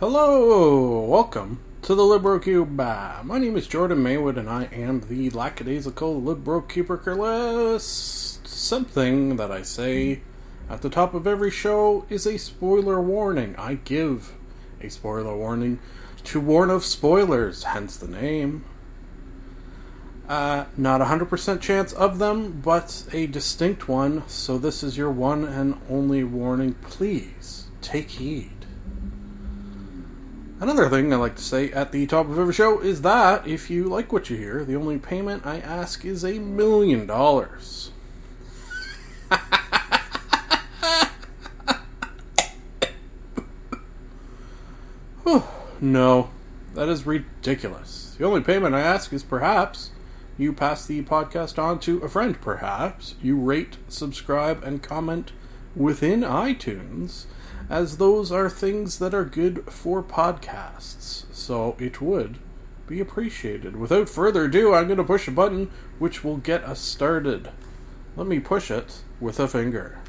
Hello, welcome to the LibroCube. My name is Jordan Maywood, and I am the lackadaisical LibroCubiculus. Something that I say at the top of every show is a spoiler warning. I give a spoiler warning to warn of spoilers, hence the name. Uh, not a 100% chance of them, but a distinct one, so this is your one and only warning. Please take heed. Another thing I like to say at the top of every show is that if you like what you hear, the only payment I ask is a million dollars. no, that is ridiculous. The only payment I ask is perhaps you pass the podcast on to a friend, perhaps you rate, subscribe, and comment within iTunes as those are things that are good for podcasts. So it would be appreciated. Without further ado, I'm going to push a button which will get us started. Let me push it with a finger.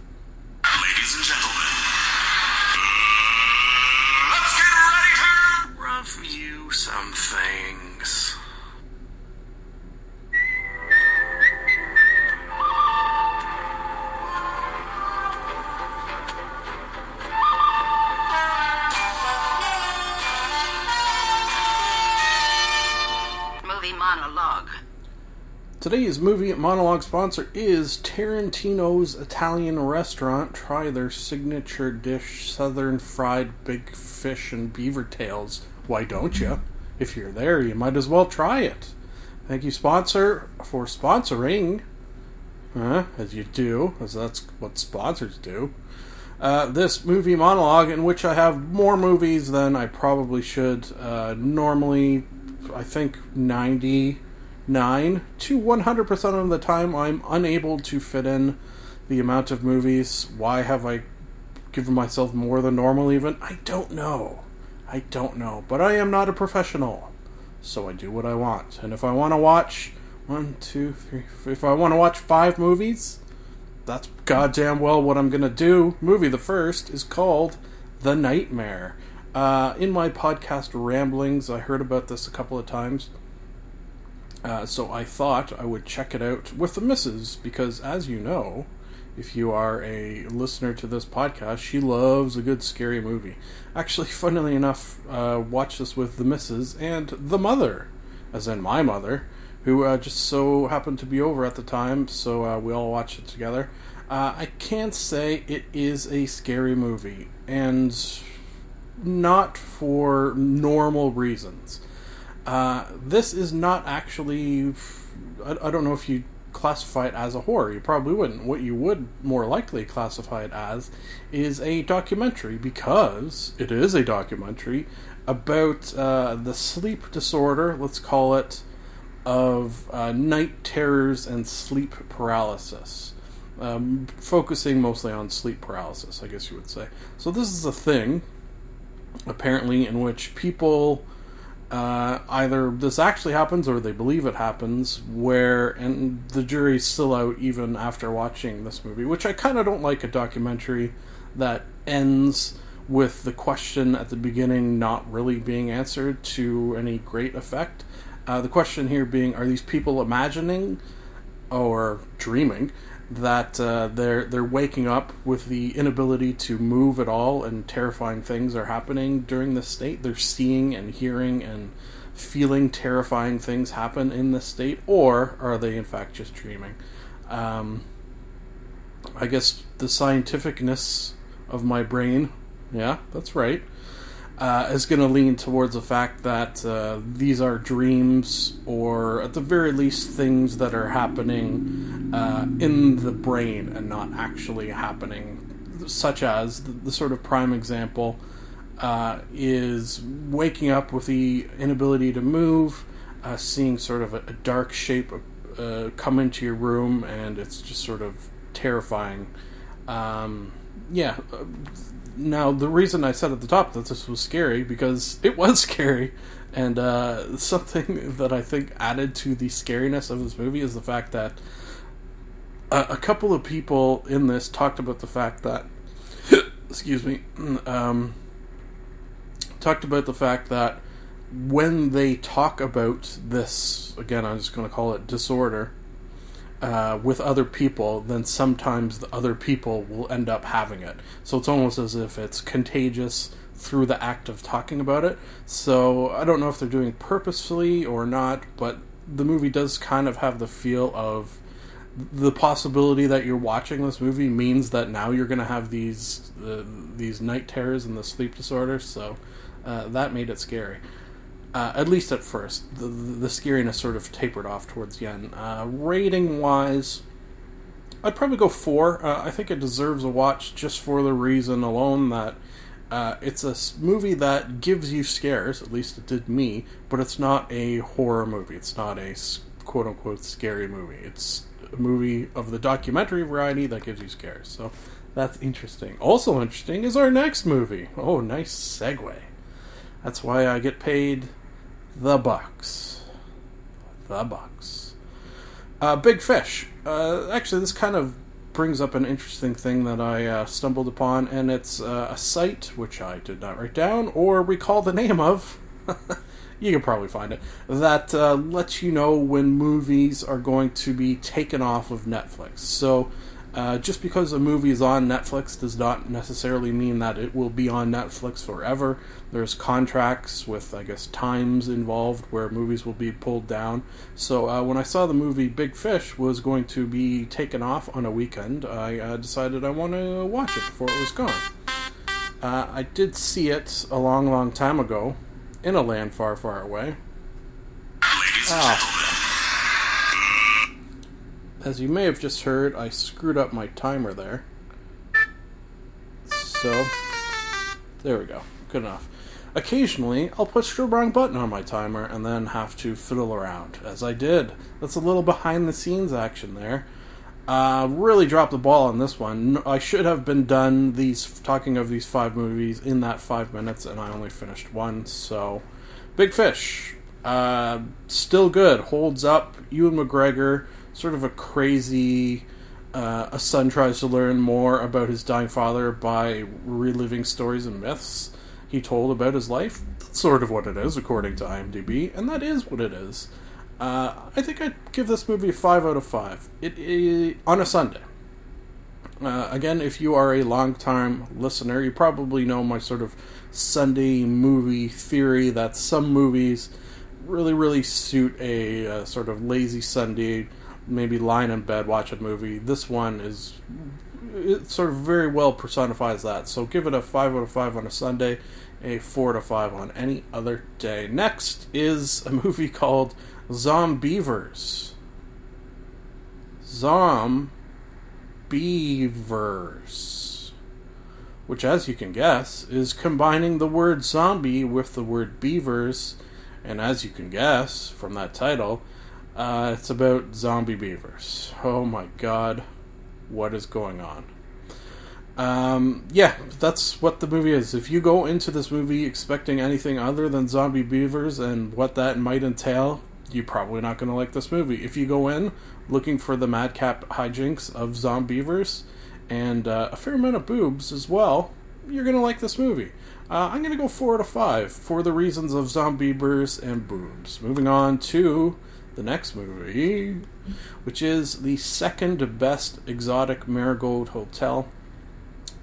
Movie monologue sponsor is Tarantino's Italian restaurant. Try their signature dish, southern fried big fish and beaver tails. Why don't you? If you're there, you might as well try it. Thank you, sponsor, for sponsoring. Huh? As you do, as that's what sponsors do. Uh, this movie monologue, in which I have more movies than I probably should. Uh, normally, I think 99 to 100% of the time, I'm unable to fit in the amount of movies. Why have I given myself more than normal, even? I don't know. I don't know. But I am not a professional. So I do what I want. And if I want to watch one, two, three, if I want to watch five movies, that's goddamn well what I'm gonna do. Movie the first is called The Nightmare. Uh, in my podcast ramblings, I heard about this a couple of times. Uh, so I thought I would check it out with the missus because, as you know, if you are a listener to this podcast, she loves a good scary movie. Actually, funnily enough, uh, watched this with the missus and the mother, as in my mother, who uh, just so happened to be over at the time, so uh, we all watched it together. Uh, I can't say it is a scary movie, and not for normal reasons. Uh, this is not actually. I, I don't know if you classify it as a horror. You probably wouldn't. What you would more likely classify it as is a documentary because it is a documentary about uh, the sleep disorder, let's call it, of uh, night terrors and sleep paralysis. Um, focusing mostly on sleep paralysis, I guess you would say. So, this is a thing, apparently, in which people uh, either this actually happens or they believe it happens, where, and the jury's still out even after watching this movie, which I kind of don't like a documentary that ends with the question at the beginning not really being answered to any great effect. Uh, the question here being: Are these people imagining or dreaming that uh, they're they're waking up with the inability to move at all, and terrifying things are happening during this state? They're seeing and hearing and feeling terrifying things happen in this state, or are they in fact just dreaming? Um, I guess the scientificness of my brain, yeah, that's right, uh, is going to lean towards the fact that uh, these are dreams, or at the very least, things that are happening uh, in the brain and not actually happening such as the, the sort of prime example uh, is waking up with the inability to move, uh, seeing sort of a, a dark shape uh, come into your room, and it's just sort of terrifying. Um, yeah. Now, the reason I said at the top that this was scary because it was scary, and uh, something that I think added to the scariness of this movie is the fact that a, a couple of people in this talked about the fact that, excuse me, um, talked about the fact that when they talk about this, again, I'm just going to call it disorder, uh, with other people, then sometimes the other people will end up having it. So it's almost as if it's contagious through the act of talking about it. So I don't know if they're doing purposefully or not, but the movie does kind of have the feel of the possibility that you're watching this movie means that now you're going to have these uh, these night terrors and the sleep disorders. So uh, that made it scary. Uh, at least at first, the, the scariness sort of tapered off towards the end. Uh, rating wise, I'd probably go four. Uh, I think it deserves a watch just for the reason alone that uh, it's a movie that gives you scares. At least it did me, but it's not a horror movie. It's not a quote unquote scary movie. It's a movie of the documentary variety that gives you scares. So that's interesting. Also interesting is our next movie. Oh, nice segue. That's why I get paid the bucks. The bucks. Uh, Big Fish. Uh, actually, this kind of brings up an interesting thing that I uh, stumbled upon, and it's uh, a site which I did not write down or recall the name of. you can probably find it. That uh, lets you know when movies are going to be taken off of Netflix. So. Uh, just because a movie is on Netflix does not necessarily mean that it will be on Netflix forever. There's contracts with, I guess, times involved where movies will be pulled down. So uh, when I saw the movie Big Fish was going to be taken off on a weekend, I uh, decided I want to watch it before it was gone. Uh, I did see it a long, long time ago in a land far, far away. Ah. As you may have just heard, I screwed up my timer there. So, there we go. Good enough. Occasionally, I'll push the wrong button on my timer and then have to fiddle around, as I did. That's a little behind the scenes action there. Uh, really dropped the ball on this one. I should have been done these talking of these five movies in that five minutes, and I only finished one. So, Big Fish, uh, still good, holds up. Ewan McGregor, sort of a crazy. Uh, a son tries to learn more about his dying father by reliving stories and myths he told about his life. That's sort of what it is, according to IMDb, and that is what it is. Uh, I think I'd give this movie a five out of five. It, it on a Sunday. Uh, again, if you are a long-time listener, you probably know my sort of Sunday movie theory that some movies really, really suit a uh, sort of lazy Sunday, maybe lying in bed watch a movie. This one is it sort of very well personifies that. So give it a five out of five on a Sunday, a four of five on any other day. Next is a movie called Zombeavers. Zombeavers. Which, as you can guess, is combining the word zombie with the word beavers. And as you can guess from that title, uh, it's about zombie beavers. Oh my god, what is going on? Um, yeah, that's what the movie is. If you go into this movie expecting anything other than zombie beavers and what that might entail, you're probably not going to like this movie. If you go in looking for the madcap hijinks of zombie beavers and uh, a fair amount of boobs as well, you're going to like this movie. Uh, I'm going to go 4 out of 5 for the reasons of zombeavers and boobs. Moving on to the next movie, which is the second best exotic marigold hotel.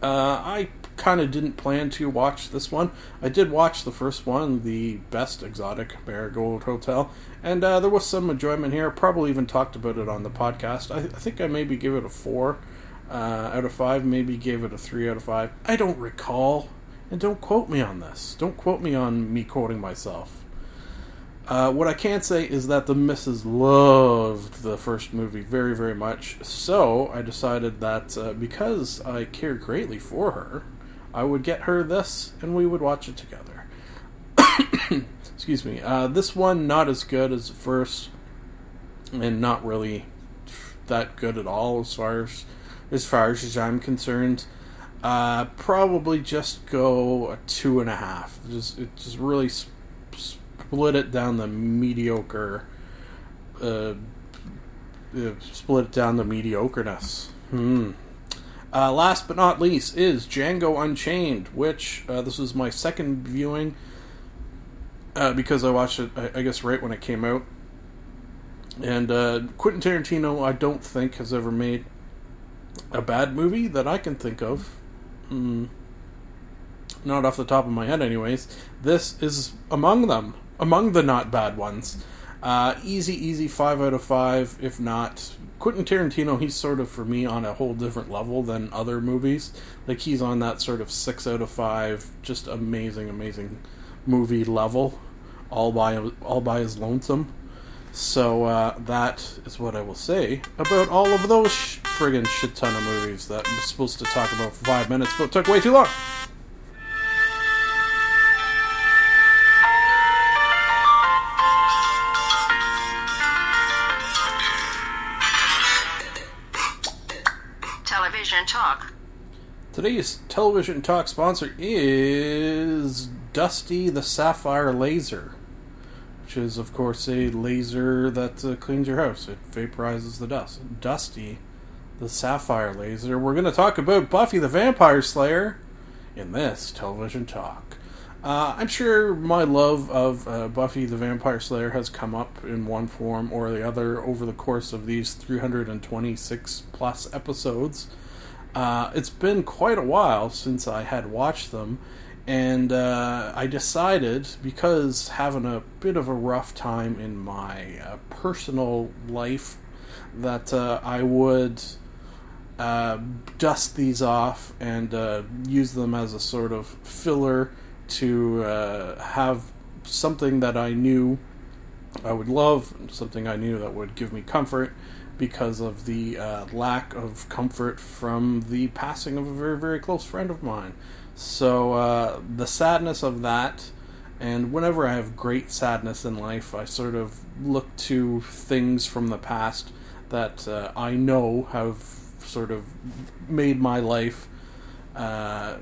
Uh, I kind of didn't plan to watch this one. I did watch the first one, the best exotic marigold hotel, and uh, there was some enjoyment here. Probably even talked about it on the podcast. I, I think I maybe give it a four uh, out of five. Maybe gave it a three out of five. I don't recall, and don't quote me on this. Don't quote me on me quoting myself. Uh, what I can say is that the missus loved the first movie very, very much. So I decided that uh, because I care greatly for her, I would get her this and we would watch it together. Excuse me. Uh, this one not as good as the first, and not really that good at all as far as as far as I'm concerned. Uh, probably just go a two and a half. Just it just really sp- split it down the mediocre. Uh, uh, split it down the mediocreness. Hmm. Uh, last but not least is Django Unchained, which uh, this was my second viewing uh, because I watched it, I, I, guess, right when it came out. And uh, Quentin Tarantino, I don't think, has ever made a bad movie that I can think of. Mm, not off the top of my head, anyways. This is among them, among the not bad ones. Uh, easy, easy, five out of five, if not Quentin Tarantino, he's sort of for me on a whole different level than other movies. Like he's on that sort of six out of five, just amazing, amazing movie level, all by all by his lonesome. So uh, that is what I will say about all of those sh- friggin' shit ton of movies that I'm supposed to talk about for five minutes, but took way too long. Today's television talk sponsor is Dusty the Sapphire Laser, which is, of course, a laser that uh, cleans your house. It vaporizes the dust. Dusty the Sapphire Laser. We're going to talk about Buffy the Vampire Slayer in this television talk. Uh, I'm sure my love of uh, Buffy the Vampire Slayer has come up in one form or the other over the course of these 326 plus episodes. Uh, it's been quite a while since I had watched them, and uh, I decided because having a bit of a rough time in my uh, personal life that uh, I would uh, dust these off and uh, use them as a sort of filler to have something that I knew I would love, something I knew that would give me comfort because of the uh, lack of comfort from the passing of a very, very close friend of mine. So, uh, the sadness of that, and whenever I have great sadness in life, I sort of look to things from the past that uh, I know have sort of made my life uh,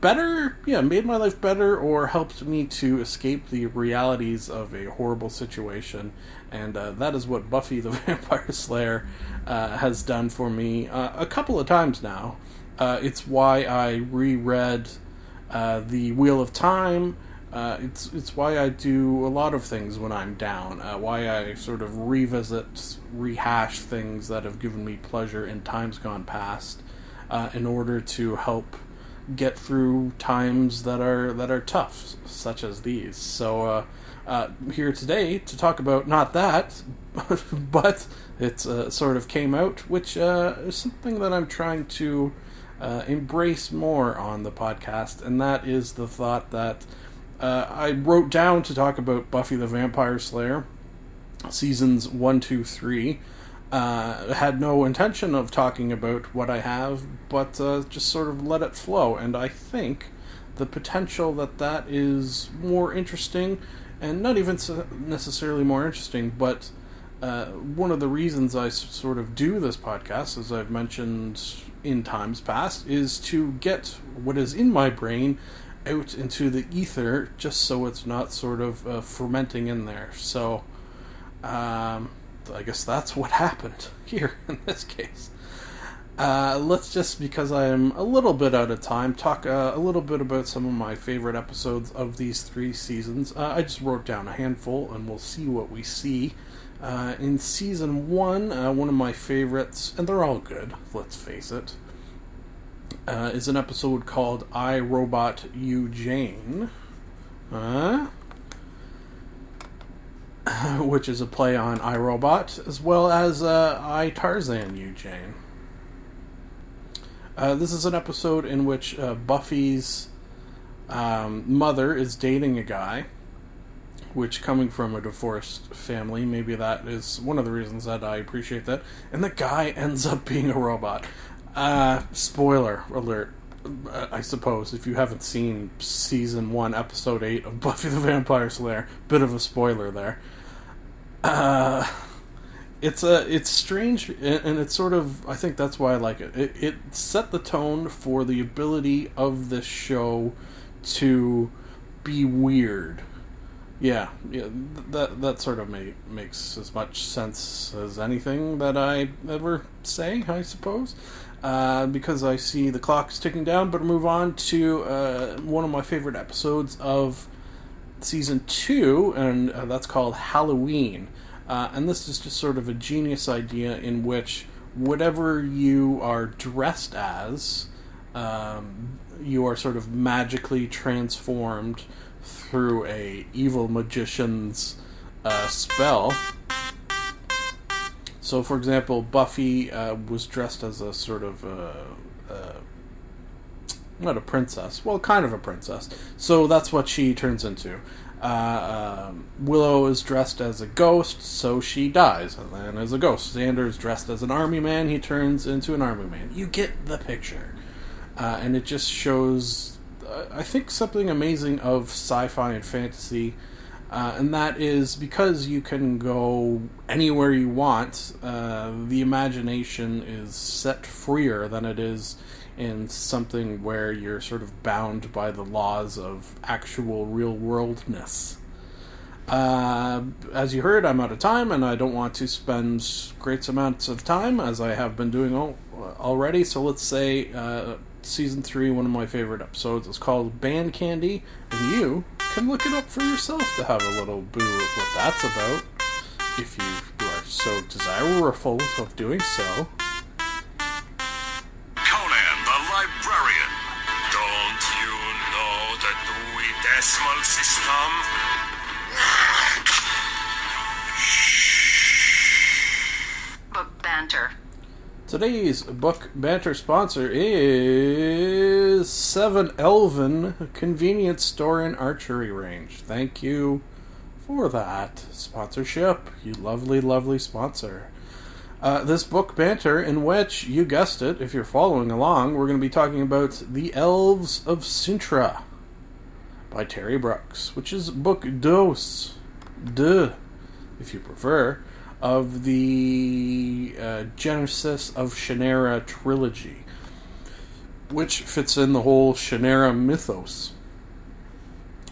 better, yeah, made my life better or helped me to escape the realities of a horrible situation. And uh, that is what Buffy the Vampire Slayer uh, has done for me uh, a couple of times now. Uh, it's why I reread uh, The Wheel of Time. it's it's why I do a lot of things when I'm down. why I sort of revisit, rehash things that have given me pleasure in times gone past, in order to help get through times that are that are tough, such as these. So uh, uh, here today to talk about not that, but it uh, sort of came out, which uh, is something that I'm trying to uh, embrace more on the podcast, and that is the thought that uh, I wrote down to talk about Buffy the Vampire Slayer seasons one, two, three. Uh, had no intention of talking about what I have, but uh, just sort of let it flow. And I think the potential that that is more interesting, and not even necessarily more interesting, but uh, one of the reasons I sort of do this podcast, as I've mentioned in times past, is to get what is in my brain out into the ether, just so it's not sort of uh, fermenting in there. So. Um, I guess that's what happened here in this case. Uh, let's just, because I am a little bit out of time, talk uh, a little bit about some of my favorite episodes of these three seasons. Uh, I just wrote down a handful, and we'll see what we see. Uh, in season one, uh, one of my favorites, and they're all good, let's face it, uh, is an episode called I Robot You Jane. which is a play on iRobot, as well as uh, I Tarzan You Jane. Uh, this is an episode in which uh, Buffy's um, mother is dating a guy which coming from a divorced family, maybe that is one of the reasons that I appreciate that. And the guy ends up being a robot. Uh, spoiler alert, I suppose, if you haven't seen season one, episode eight of Buffy the Vampire Slayer, bit of a spoiler there. Uh, it's a it's strange and it's sort of I think that's why I like it. It it set the tone for the ability of this show to be weird. Yeah, yeah, that that sort of makes as much sense as anything that I ever say, I suppose. Uh, because I see the clock is ticking down, but move on to uh, one of my favorite episodes of season two, and uh, that's called Halloween. Uh, and this is just sort of a genius idea in which whatever you are dressed as, um, you are sort of magically transformed through a evil magician's uh, spell. So, for example, Buffy uh, was dressed as a sort of uh, uh, not a princess, well, kind of a princess. So that's what she turns into. Uh, um, Willow is dressed as a ghost, so she dies and then as a ghost. Xander is dressed as an army man; he turns into an army man. You get the picture, uh, and it just shows, I think, something amazing of sci-fi and fantasy. Uh, and that is because you can go anywhere you want. Uh, the imagination is set freer than it is in something where you're sort of bound by the laws of actual real worldness. Uh, as you heard, I'm out of time, and I don't want to spend great amounts of time as I have been doing al- already. So let's say uh, season three, one of my favorite episodes, It's called Band Candy, and you can look it up for yourself to have a little boo of what that's about, if you are so desireful of doing so. Today's book banter sponsor is Seven Elven Convenience Store and Archery Range. Thank you for that sponsorship, you lovely, lovely sponsor. Uh, this book banter, in which you guessed it, if you're following along, we're going to be talking about The Elves of Cintra by Terry Brooks, which is book dos, de, if you prefer, of the uh, Genesis of Shannara trilogy, which fits in the whole Shannara mythos.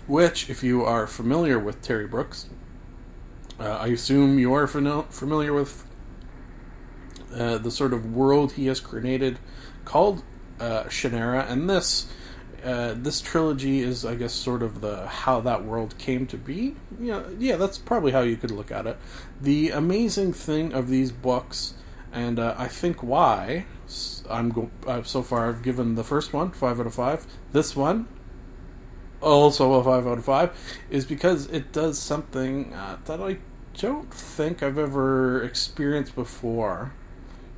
Which, if you are familiar with Terry Brooks, uh, I assume you are familiar with uh, the sort of world he has created called uh, Shannara, and this uh, this trilogy is, I guess, sort of the how that world came to be. Yeah, yeah, that's probably how you could look at it. The amazing thing of these books, and uh, I think why I'm go- uh, so far I've given the first one five out of five. This one also a five out of five is because it does something uh, that I don't think I've ever experienced before.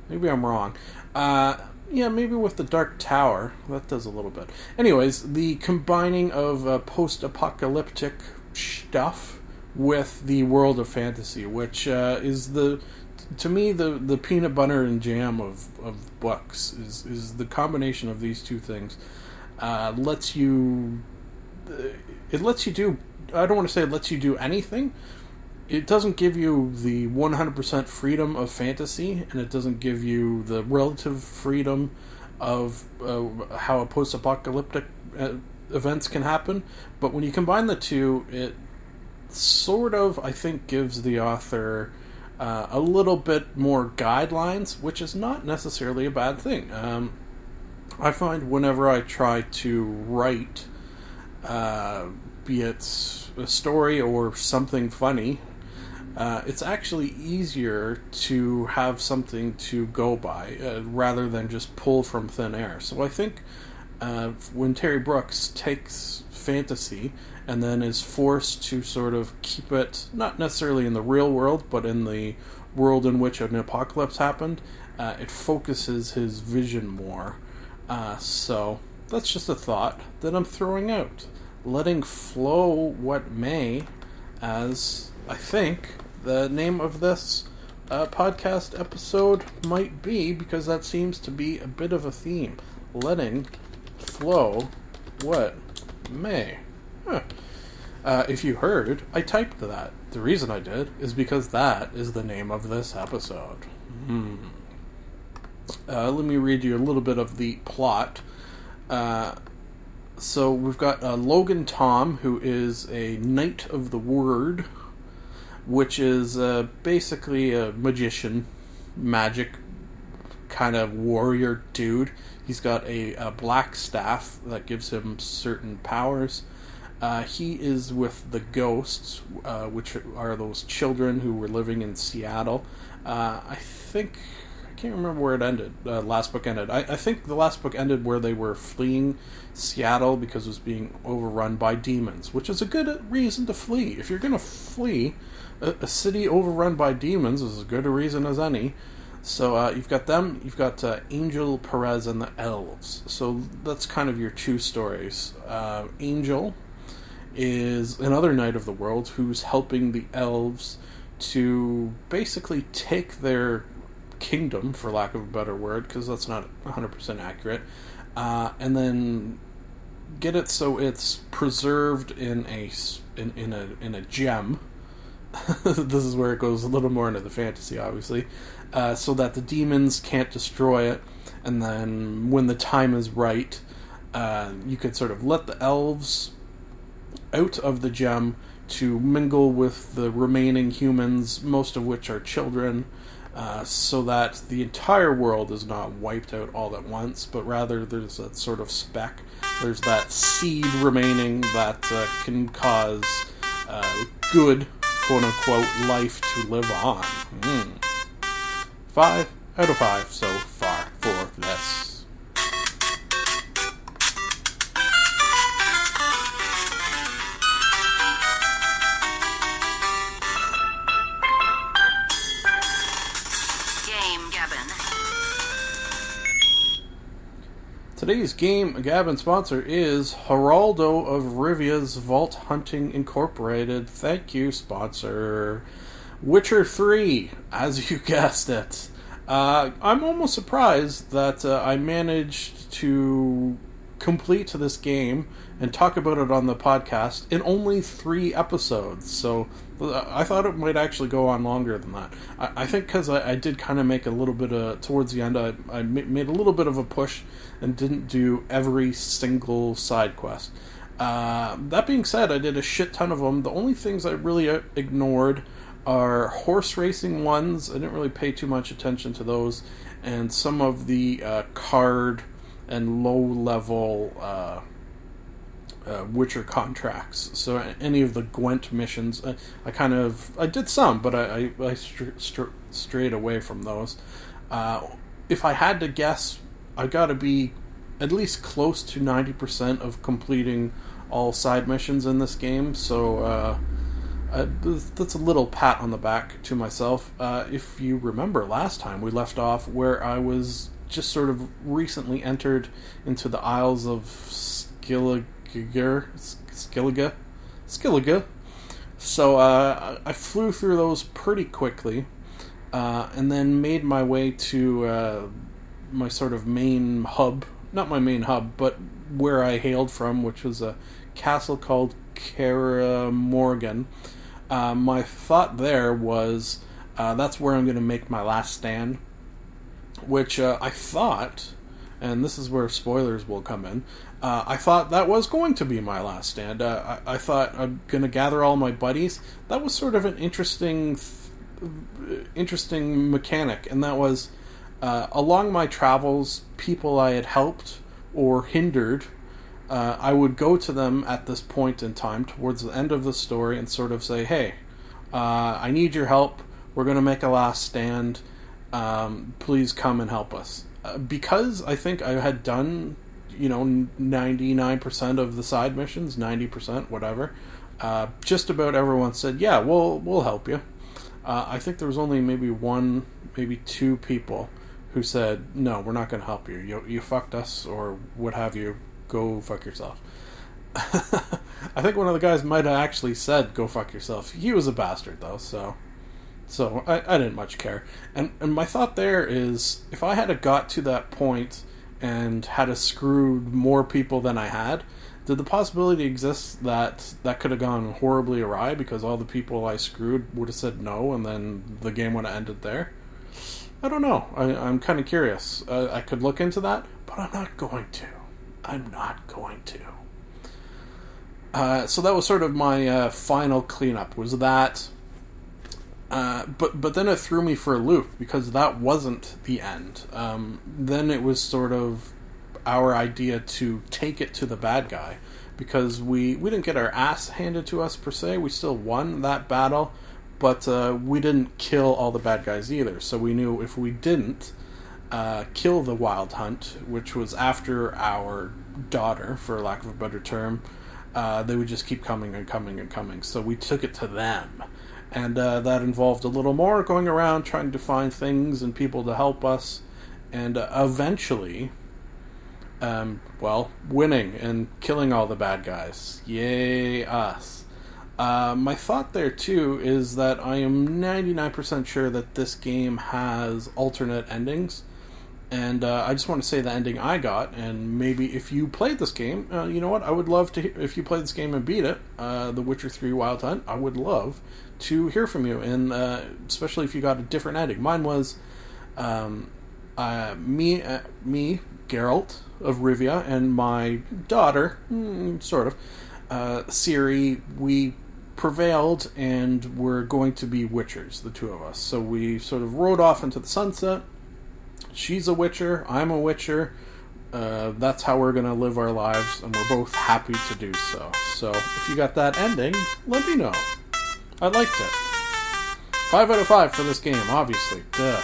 Maybe I'm wrong. Uh, yeah, maybe with the Dark Tower. That does a little bit. Anyways, the combining of uh, post apocalyptic stuff with the world of fantasy, which uh, is the. To me, the, the peanut butter and jam of, of books is, is the combination of these two things. Uh, lets you. It lets you do. I don't want to say it lets you do anything, it doesn't give you the 100% freedom of fantasy, and it doesn't give you the relative freedom of uh, how a post apocalyptic uh, events can happen. But when you combine the two, it sort of, I think, gives the author uh, a little bit more guidelines, which is not necessarily a bad thing. Um, I find whenever I try to write, uh, be it a story or something funny, uh, it's actually easier to have something to go by uh, rather than just pull from thin air. So I think uh, when Terry Brooks takes fantasy and then is forced to sort of keep it not necessarily in the real world, but in the world in which an apocalypse happened, uh, it focuses his vision more. Uh, so that's just a thought that I'm throwing out. Letting flow what may as I think the name of this uh, podcast episode might be, because that seems to be a bit of a theme. Letting flow what may. Huh. Uh, if you heard, I typed that. The reason I did is because that is the name of this episode. Hmm. Uh, let me read you a little bit of the plot. Uh, so we've got uh, Logan Tom, who is a Knight of the Word, which is uh, basically a magician, magic kind of warrior dude. He's got a, a black staff that gives him certain powers. Uh, he is with the ghosts, uh, which are those children who were living in Seattle. Uh, I think I can't remember where it ended. Uh, last book ended. I, I, think the last book ended where they were fleeing Seattle because it was being overrun by demons, which is a good reason to flee. If you're going to flee, a, city overrun by demons is as good a reason as any. So uh, you've got them, you've got uh, Angel Perez and the elves. So that's kind of your two stories. Angel is another knight of the world who's helping the elves to basically take their kingdom, for lack of a better word, because that's not 100% accurate, uh, and then get it so it's preserved in a in, in a in a gem. this is where it goes a little more into the fantasy, obviously, uh, so that the demons can't destroy it, and then when the time is right, uh, you could sort of let the elves out of the gem to mingle with the remaining humans, most of which are children, uh, so that the entire world is not wiped out all at once, but rather there's that sort of speck. There's that seed remaining that uh, can cause uh, good, quote unquote, life to live on. Mm. Five out of five so Today's game Gabbin sponsor is Geraldo of Rivia's Vault Hunting Incorporated. Thank you, sponsor. Witcher 3, as you guessed it. Uh, I'm almost surprised that uh, I managed to complete this game and talk about it on the podcast in only three episodes. So I thought it might actually go on longer than that. I, I think because I, I, did kind of make a little bit of towards the end, I, I made a little bit of a push and didn't do every single side quest. Uh, that being said, I did a shit ton of them. The only things I really uh, ignored are horse racing ones. I didn't really pay too much attention to those, and some of the uh, card and low level uh, uh, Witcher contracts. So any of the Gwent missions, I, I kind of I did some, but I I, I str- str- strayed away from those. Uh, if I had to guess, I got to be at least close to ninety percent of completing all side missions in this game. So. Uh, uh, that's a little pat on the back to myself. Uh, if you remember last time, we left off where I was just sort of recently entered into the Isles of Skellige Skilliger, Skilliga. So uh, I flew through those pretty quickly, uh, and then made my way to uh, my sort of main hub. Not my main hub, but where I hailed from, which was a castle called Kaer Morhen. Uh, my thought there was uh, that's where I'm going to make my last stand, which uh, I thought, and this is where spoilers will come in. Uh, I thought that was going to be my last stand. Uh, I, I, thought I'm going to gather all my buddies. That was sort of an interesting, interesting mechanic, and that was uh, along my travels, people I had helped or hindered. Uh, I would go to them at this point in time, towards the end of the story, and sort of say, "Hey, uh, I need your help. We're going to make a last stand. Um, please come and help us." Uh, because I think I had done you know, 99% of the side missions, 90%, whatever. Uh, just about everyone said, "Yeah, we'll we'll help you." Uh, I think there was only maybe one, maybe two people who said, "No, we're not going to help you. You you fucked us, or what have you. Go fuck yourself." I think one of the guys might have actually said, "Go fuck yourself." He was a bastard though, so so I, I didn't much care. And and my thought there is, if I had a got to that point and had a screwed more people than I had, did the possibility exist that that could have gone horribly awry because all the people I screwed would have said no, and then the game would have ended there? I don't know. I, I'm kind of curious. I could look into that, but I'm not going to. I'm not going to. Uh, so that was sort of my uh, final cleanup. Was that? Uh, but but then it threw me for a loop because that wasn't the end. Um, then it was sort of our idea to take it to the bad guy because we we didn't get our ass handed to us per se. We still won that battle, but uh, we didn't kill all the bad guys either. So we knew if we didn't uh, kill the Wild Hunt, which was after our daughter, for lack of a better term, uh, they would just keep coming and coming and coming. So we took it to them. And uh, that involved a little more going around trying to find things and people to help us. And uh, eventually, um, well, winning and killing all the bad guys. Yay, us. Uh, my thought there too is that I am 99% sure that this game has alternate endings. And uh, I just want to say the ending I got, and maybe if you played this game, uh, you know what? I would love to. Hear, if you played this game and beat it, uh, The Witcher Three Wild Hunt, I would love to hear from you, and uh, especially if you got a different ending. Mine was um, uh, me, uh, me, Geralt of Rivia, and my daughter, mm, sort of, uh, Ciri. We prevailed, and we're going to be Witchers, the two of us. So we sort of rode off into the sunset. She's a Witcher. I'm a Witcher. Uh, that's how we're going to live our lives, and we're both happy to do so. So, if you got that ending, let me know. I liked it. Five out of five for this game, obviously. Duh.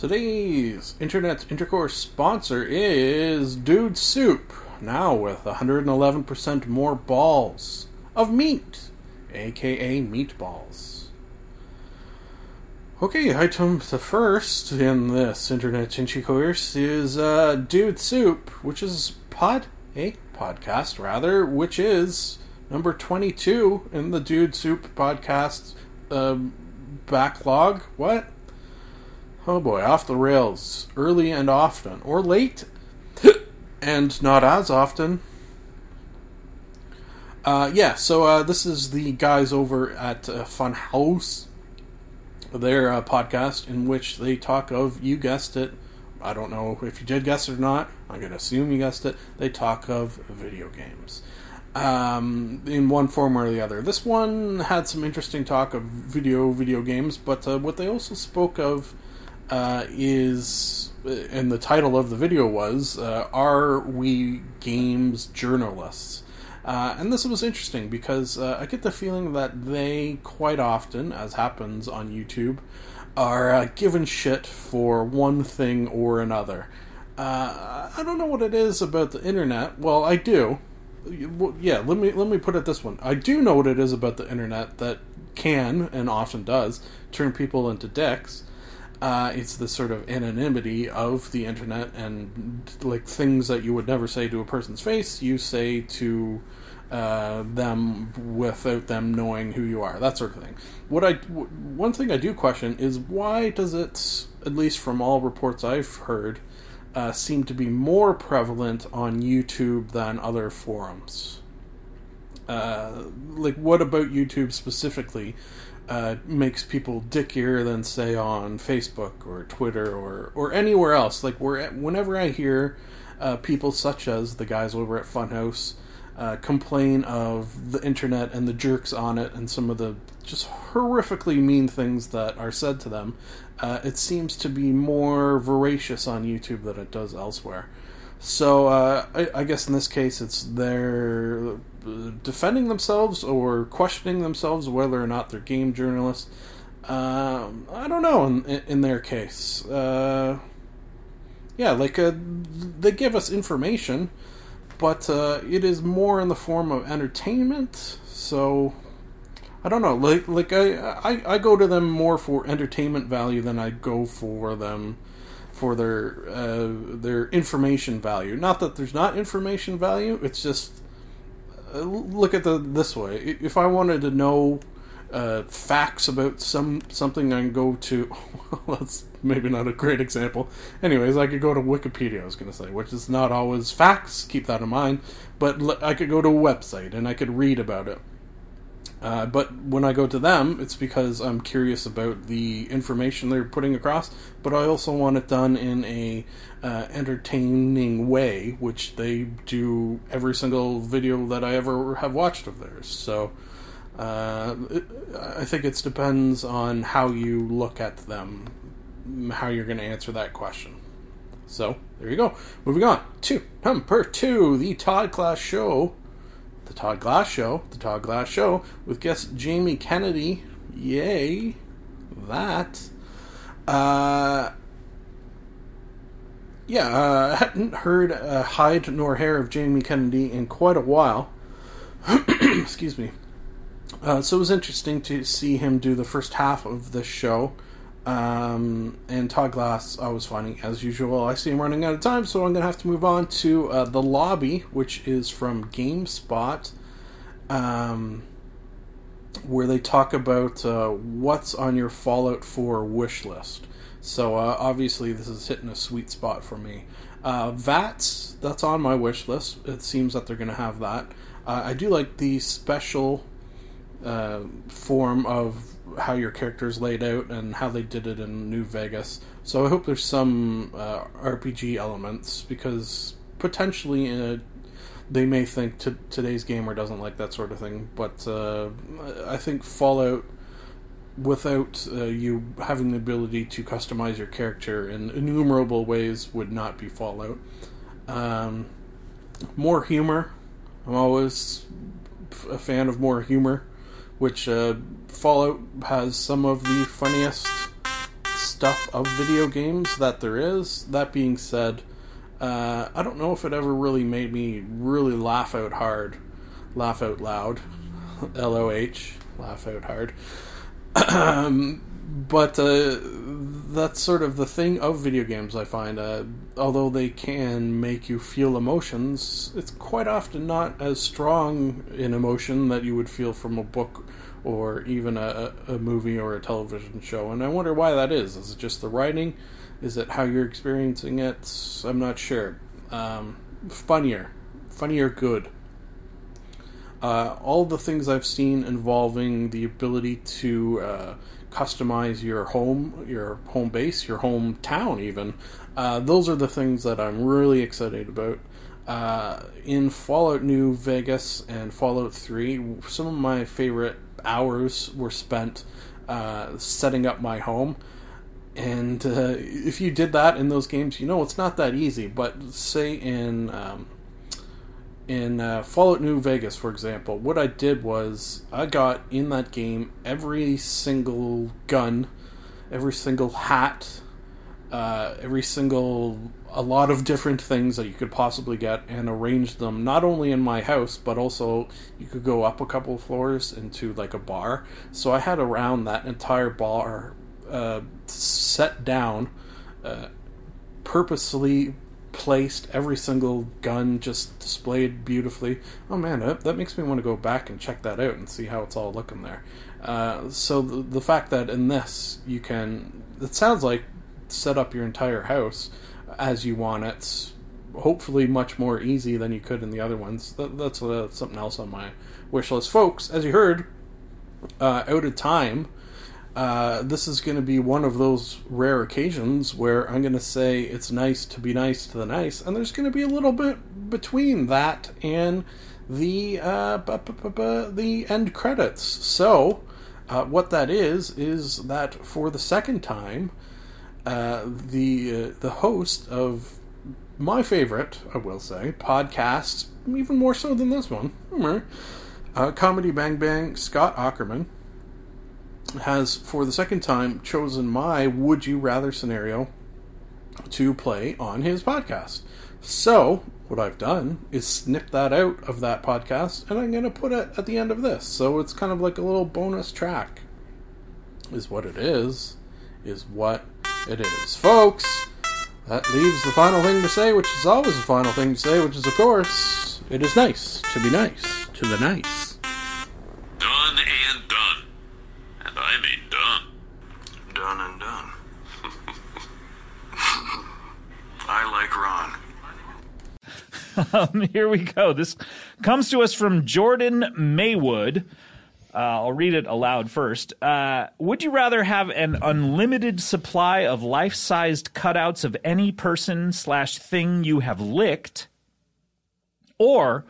Today's Internet Intercourse sponsor is Dude Soup, now with 111% more balls of meat, aka meatballs. Okay, item the first in this Internet Intercourse is uh, Dude Soup, which is pod a podcast rather, which is number 22 in the Dude Soup podcast um, backlog. What? Oh boy, off the rails. Early and often. Or late. and not as often. Uh, yeah, so uh, this is the guys over at uh, Funhaus, their uh, podcast, in which they talk of, you guessed it, I don't know if you did guess it or not, I'm going to assume you guessed it, they talk of video games. Um, in one form or the other. This one had some interesting talk of video video games, but uh, what they also spoke of uh, is, and the title of the video was, uh, Are We Games Journalists? Uh, and this was interesting because uh, I get the feeling that they quite often, as happens on YouTube, are uh, given shit for one thing or another. Uh, I don't know what it is about the internet. Well, I do. Yeah, let me let me put it this one. I do know what it is about the internet that can and often does turn people into dicks. Uh, it's the sort of anonymity of the internet and like things that you would never say to a person's face, you say to uh, them without them knowing who you are, that sort of thing. What I w- one thing I do question is why does it, at least from all reports I've heard, uh, seem to be more prevalent on YouTube than other forums? Uh, like, what about YouTube specifically uh, makes people dickier than, say, on Facebook or Twitter or, or anywhere else? Like, where, whenever I hear uh, people such as the guys over at Funhaus uh, complain of the internet and the jerks on it and some of the just horrifically mean things that are said to them, uh, it seems to be more voracious on YouTube than it does elsewhere. So uh, I, I guess in this case, it's they're uh, defending themselves or questioning themselves whether or not they're game journalists. Um, I don't know in, in their case. Uh, yeah, like uh, they give us information, but uh, it is more in the form of entertainment. So I don't know. Like like I, I I go to them more for entertainment value than I go for them for their uh, their information value. Not that there's not information value. It's just uh, look at the this way. If I wanted to know uh, facts about some something, I can go to. that's maybe not a great example. Anyways, I could go to Wikipedia. I was going to say, which is not always facts. Keep that in mind. But l- I could go to a website and I could read about it. Uh, but when I go to them, it's because I'm curious about the information they're putting across. But I also want it done in a uh, entertaining way, which they do every single video that I ever have watched of theirs. So uh, it, I think it depends on how you look at them, how you're going to answer that question. So there you go. Moving on to number two, the Todd Class Show the Todd Glass Show, the Todd Glass Show, with guest Jamie Kennedy. Yay, that. Uh, yeah, uh, hadn't heard a hide nor hair of Jamie Kennedy in quite a while. Excuse me. Uh, so it was interesting to see him do the first half of the show. Um, and Todd Glass, I was finding as usual. I see him running out of time, so I'm going to have to move on to uh, the lobby, which is from GameSpot, um, where they talk about uh, what's on your Fallout 4 wish list. So uh, obviously, this is hitting a sweet spot for me. Uh, VATS, that's on my wish list. It seems that they're going to have that. Uh, I do like the special uh, form of how your character's laid out and how they did it in New Vegas. So I hope there's some uh, RPG elements because potentially uh, they may think t- today's gamer doesn't like that sort of thing. But uh, I think Fallout, without uh, you having the ability to customize your character in innumerable ways, would not be Fallout. Um, more humor. I'm always a fan of more humor which uh, Fallout has some of the funniest stuff of video games that there is. That being said, uh, I don't know if it ever really made me really laugh out hard, laugh out loud, L O H, laugh out hard. um, but uh, that's sort of the thing of video games. I find, uh, although they can make you feel emotions, it's quite often not as strong an emotion that you would feel from a book or even a, a movie or a television show. And I wonder why that is. Is it just the writing? Is it how you're experiencing it? I'm not sure. Um, funnier, funnier, good. Uh, all the things I've seen involving the ability to uh, customize your home, your home base, your hometown, even. Uh, those are the things that I'm really excited about. Uh, in Fallout New Vegas and Fallout 3, some of my favorite hours were spent uh, setting up my home. And uh, if you did that in those games, you know it's not that easy. But say in um, in uh, Fallout New Vegas, for example, what I did was I got in that game every single gun, every single hat, uh, every single a lot of different things that you could possibly get and arranged them not only in my house but also you could go up a couple floors into like a bar. So i had around that entire bar uh, set down uh, purposely placed every single gun just displayed beautifully oh man that, that makes me want to go back and check that out and see how it's all looking there uh, so the, the fact that in this you can it sounds like set up your entire house as you want it. Hopefully, much more easy than you could in the other ones. That, that's uh, something else on my wish list, folks. As you heard, uh, out of time. Uh, this is going to be one of those rare occasions where I'm going to say it's nice to be nice to the nice, and there's going to be a little bit between that and the uh, the end credits. So, uh, what that is is that for the second time, uh, the uh, the host of my favorite, I will say, podcast, even more so than this one, uh, Comedy Bang Bang, Scott Aukerman, has for the second time chosen my Would You Rather scenario to play on his podcast. So, what I've done is snip that out of that podcast and I'm going to put it at the end of this. So, it's kind of like a little bonus track. Is what it is. Is what it is. Folks, that leaves the final thing to say, which is always the final thing to say, which is, of course, it is nice to be nice to the nice. Done and done. And I mean done. Done and done. I like Ron. Here we go. This comes to us from Jordan Maywood. Uh, I'll read it aloud first. Uh, would you rather have an unlimited supply of life-sized cutouts of any person slash thing you have licked, or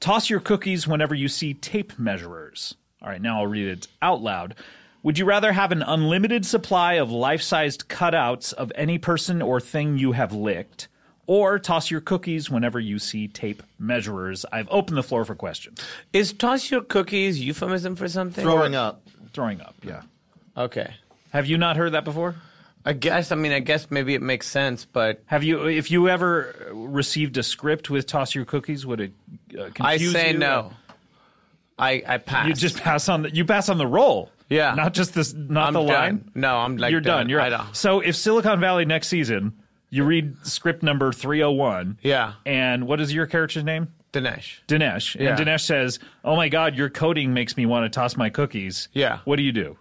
toss your cookies whenever you see tape measurers? All right, now I'll read it out loud. Would you rather have an unlimited supply of life-sized cutouts of any person or thing you have licked? Or toss your cookies whenever you see tape measurers. I've opened the floor for questions. Is toss your cookies euphemism for something? Throwing up. Throwing up, yeah. Okay. Have you not heard that before? I guess. I mean, I guess maybe it makes sense, but Have you? If you ever received a script with "toss your cookies," would it uh, confuse I say you? no. I I pass. You just pass on the you pass on the roll. Yeah. not just this, not I'm the done. line. No, I'm like You're done. You're I right. So if Silicon Valley next season, you read script number three hundred one. Yeah. And what is your character's name? Dinesh. Dinesh. Yeah. And Dinesh says, "Oh my God, your coding makes me want to toss my cookies." Yeah. What do you do?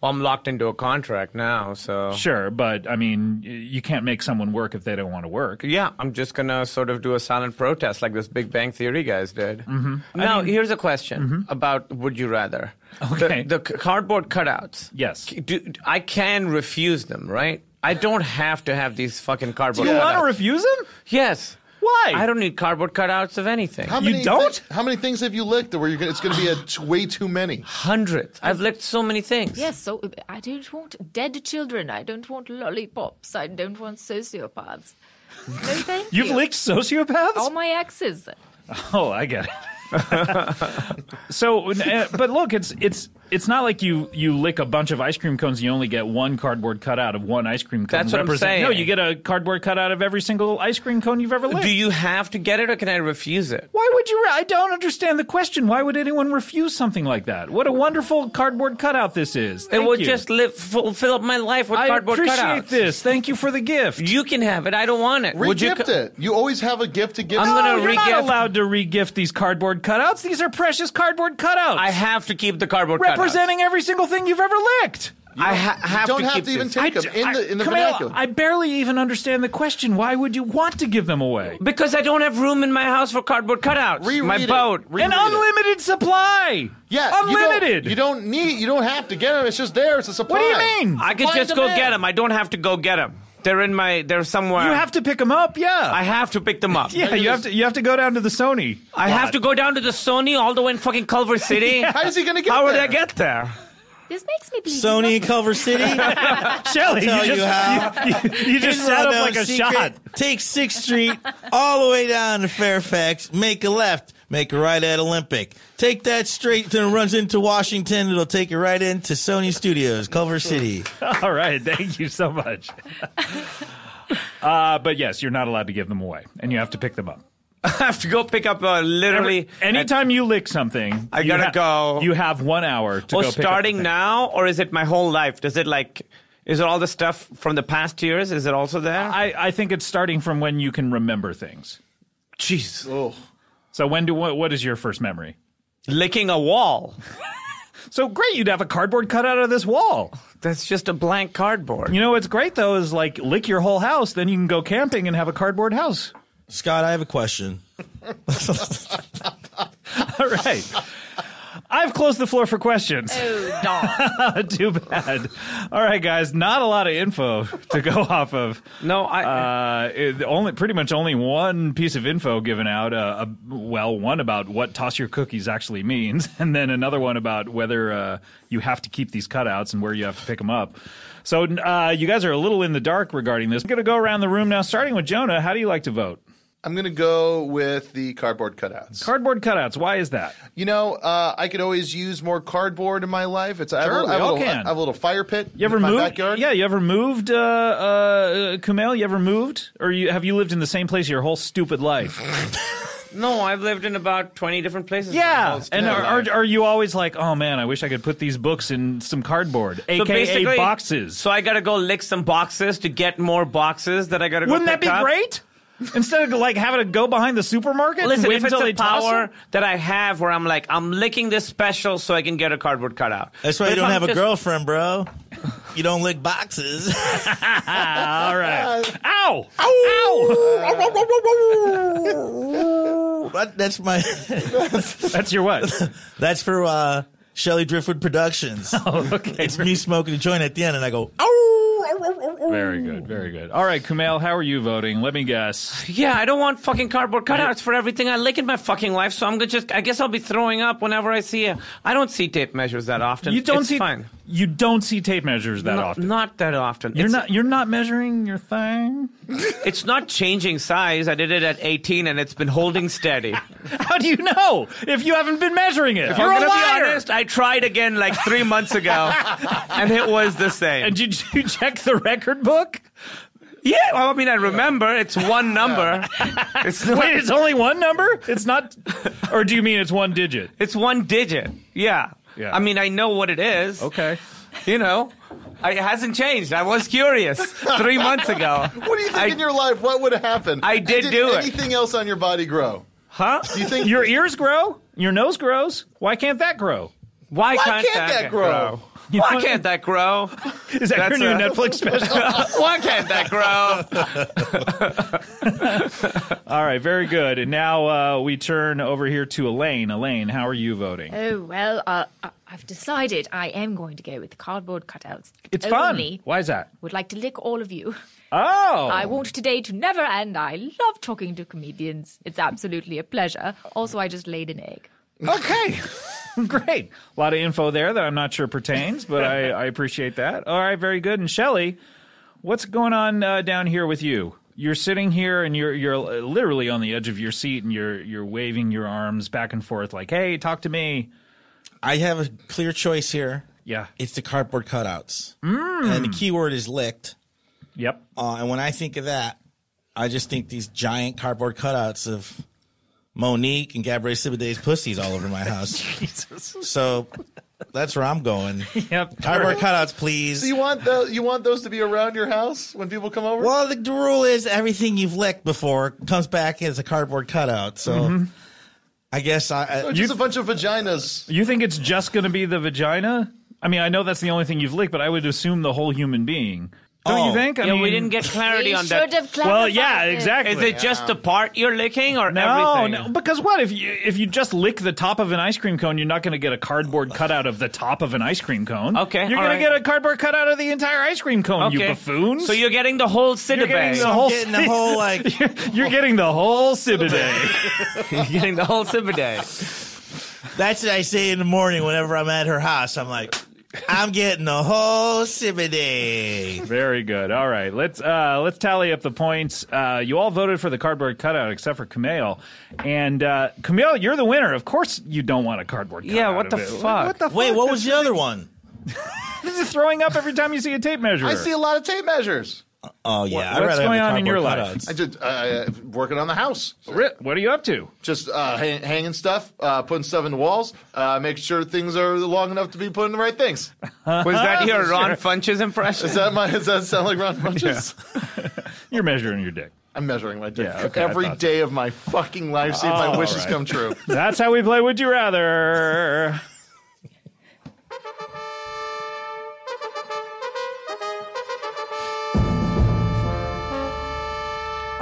Well, I'm locked into a contract now, so Sure, but I mean, you can't make someone work if they don't want to work. yeah, I'm just gonna sort of do a silent protest like this Big Bang Theory guys did. Mm-hmm. Now, here's a question about would you rather? Okay. The, the cardboard cutouts. Yes. Do, I can refuse them, right? I don't have to have these fucking cardboard cutouts. You cutouts. want to refuse them? yes. Why? I don't need cardboard cutouts of anything. How You many don't? thi- how many things have you licked where you're gonna, it's going to be a t- way too many? Hundreds. I've licked so many things. Yes, so I don't want dead children. I don't want lollipops. I don't want sociopaths. No, thank You've you. licked sociopaths? all my exes. Oh, I get it. so, uh, but look, it's it's it's not like you you lick a bunch of ice cream cones. and You only get one cardboard cutout of one ice cream cone. That's what I'm saying. No, you get a cardboard cutout of every single ice cream cone you've ever licked. Do you have to get it or can I refuse it? Why would you? Re- I don't understand the question. Why would anyone refuse something like that? What a wonderful cardboard cutout this is. It Thank would you. just live, fill, fill up my life with I cardboard cutouts. I appreciate this. Thank you for the gift. You can have it. I don't want it. Would you? Re-gift co- it. You always have a gift to give. I'm no, gonna you're not re-gift- allowed to re-gift these cardboard cutouts. These are precious cardboard cutouts. I have to keep the cardboard representing every single thing you've ever licked. cutouts. I ha- have don't to have to even this. take them in the in the Kumail, vernacular. I barely even understand the question. Why would you want to give them away? because I don't have room in my house for cardboard cutouts. Reread my it. boat. Reread An it. unlimited supply. Yeah, you don't- unlimited. You don't, need. You don't have to get them. It's just there. It's a supply. What do you mean? I could Supply just go demand. get them. I don't have to go get them. They're in my. They're somewhere. You have to pick them up. Yeah. I have to pick them up. yeah. You have to. You have to go down to the Sony. I have to go down to the Sony all the way in fucking Culver City. How is he going to get How would there? I get there? This makes me believe. Sony in Culver City. Shelly, tell you you just, how. You, you- you just Hidden set up like a secret. shot. Take Sixth Street all the way down to Fairfax. Make a left. Make a right at Olympic. Take that straight, then it runs into Washington. It'll take you right into Sony Studios, Culver City. All right. Thank you so much. Uh, but yes, you're not allowed to give them away, and you have to pick them up. I have to go pick up uh, literally. Anytime you lick something, I you gotta ha- go. You have one hour to Oh, go. pick up the starting now, or is it my whole life? Does it like? Is it all the stuff from the past years? Is it also there? I, I think it's starting from when you can remember things. Jeez, So when do what, what is your first memory? licking a wall. So great, you'd have a cardboard cutout of this wall. That's just a blank cardboard. You know what's great though is like lick your whole house, then you can go camping and have a cardboard house. Scott, I have a question. All right. I've closed the floor for questions. Oh, darn. Too bad. All right, guys. Not a lot of info to go off of. No, I. Uh, it- only pretty much only one piece of info given out. Uh, uh, well, one about what toss your cookies actually means, and then another one about whether uh, you have to keep these cutouts and where you have to pick them up. So uh, you guys are a little in the dark regarding this. I'm going to go around the room now, starting with Jonah. How do you like to vote? I'm going to go with the cardboard cutouts. Cardboard cutouts. Why is that? you know, uh, I could always use more cardboard in my life. It's I have, Sure, a, we I have, a all little, can. I have a little fire pit. You ever in my moved? backyard. Yeah, you ever moved, uh, uh, Kumail? You ever moved, or you have you lived in the same place your whole stupid life? No, I've lived in about 20 different places. yeah, and are, are are you always like, oh man, I wish I could put these books in some cardboard, So aka basically- boxes? So I gotta go lick some boxes to get more boxes that I gotta go Wouldn't that be up? great? Instead of like having to go behind the supermarket, Listen, if it's until a power them? that I have where I'm like, I'm licking this special so I can get a cardboard cutout. That's why But you don't I'm have a girlfriend, bro. You don't lick boxes. All right. Ow! Ow! That- that's my. That's your what? That's for uh, Shelly Driftwood Productions. Oh, okay. It's me smoking a joint at the end, and I go. Very good, very good. All right, Kumail, how are you voting? Let me guess. Yeah, I don't want fucking cardboard cutouts for everything I lick in my fucking life. So I'm gonna just, I guess I'll be throwing up whenever I see it. I don't see tape measures that often. You don't It's see fine. You don't see tape measures that No- often. Not that often. You're It's- not. You're not measuring your thing. It's not changing size. I did it at 18 and it's been holding steady. How do you know if you haven't been measuring it? If You're I'm a liar. be honest, I tried again like three months ago, and it was the same. And did you check the record book? yeah, well, I mean, I remember it's one number. It's not, Wait, it's only one number. It's not. Or do you mean it's one digit? it's one digit. Yeah. Yeah. I mean, I know what it is. Okay. You know, I, it hasn't changed. I was curious three months ago. What do you think I- in your life? What would have happened? I And did do it. Anything else on your body grow? Huh? Do you think Your ears grow. Your nose grows. Why can't that grow? Why, Why can't, can't that get- grow? You Why know- can't that grow? Is that That's your new a- Netflix special? Why can't that grow? All right, very good. And now uh, we turn over here to Elaine. Elaine, how are you voting? Oh, well, uh, I- I've decided I am going to go with the cardboard cutouts. It's fun. Why is that? Would like to lick all of you. Oh, I want today to never end. I love talking to comedians. It's absolutely a pleasure. Also, I just laid an egg. Okay. Great. A lot of info there that I'm not sure pertains, but I, I appreciate that. All right, very good. And Shelly, what's going on uh, down here with you? You're sitting here and you're you're literally on the edge of your seat and you're you're waving your arms back and forth like, "Hey, talk to me." I have a clear choice here. Yeah. It's the cardboard cutouts. And the key word is licked. Yep. Uh, and when I think of that, I just think these giant cardboard cutouts of Monique and Gabrielle Sibiday's pussies all over my house. So that's where I'm going. Yep. Cardboard cutouts, please. So you want the, you want those to be around your house when people come over? Well, the, the rule is everything you've licked before comes back as a cardboard cutout. So mm-hmm. I guess I. Or I just a bunch of vaginas. You think it's just going to be the vagina? I mean, I know that's the only thing you've licked, but I would assume the whole human being. Don't Oh. you think? I yeah, mean, we didn't get clarity We on should that. have clarified Well, yeah, exactly. Is it just the part you're licking or No, everything? no, because what if you if you just lick the top of an ice cream cone, you're not going to get a cardboard cutout of the top of an ice cream cone. Okay, you're all going right. to get a cardboard cutout of the entire ice cream cone. You Okay. buffoons! So you're getting the whole You're getting Cinnabang. the whole getting the whole like. you're, you're getting the whole Cibiday. You're getting the whole Cinnabang. That's what I say in the morning whenever I'm at her house. I'm like, I'm getting the whole Sibidey. Very good. All right, let's uh, let's tally up the points. Uh, you all voted for the cardboard cutout except for Kumail, and uh, Kumail, you're the winner. Of course, you don't want a cardboard cutout. Yeah, what of the it. fuck? What the Wait, fuck? what was the other one? This is throwing up every time you see a tape measure. I see a lot of tape measures. Oh yeah, What- I'd what's rather have going the on in your cardboard life? cutouts. I just uh, working on the house. Rit, what are you up to? Just uh, hang, hanging stuff, uh, putting stuff in the walls, uh, make sure things are long enough to be put in the right things. Was that your Ron Funches impression? Is that my? Does that sound like Ron Funches? You're measuring your dick. I'm measuring my dick Yeah, okay, I every thought day of my fucking life. See if my wishes right. come true. That's how we play Would You Rather.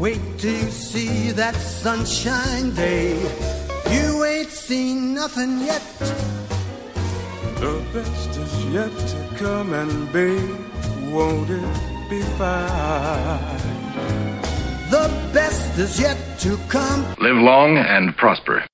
Wait till you see that sunshine day. You ain't seen nothing yet. The best is yet to come, and babe, won't it be fine? The best is yet to come. Live long and prosper.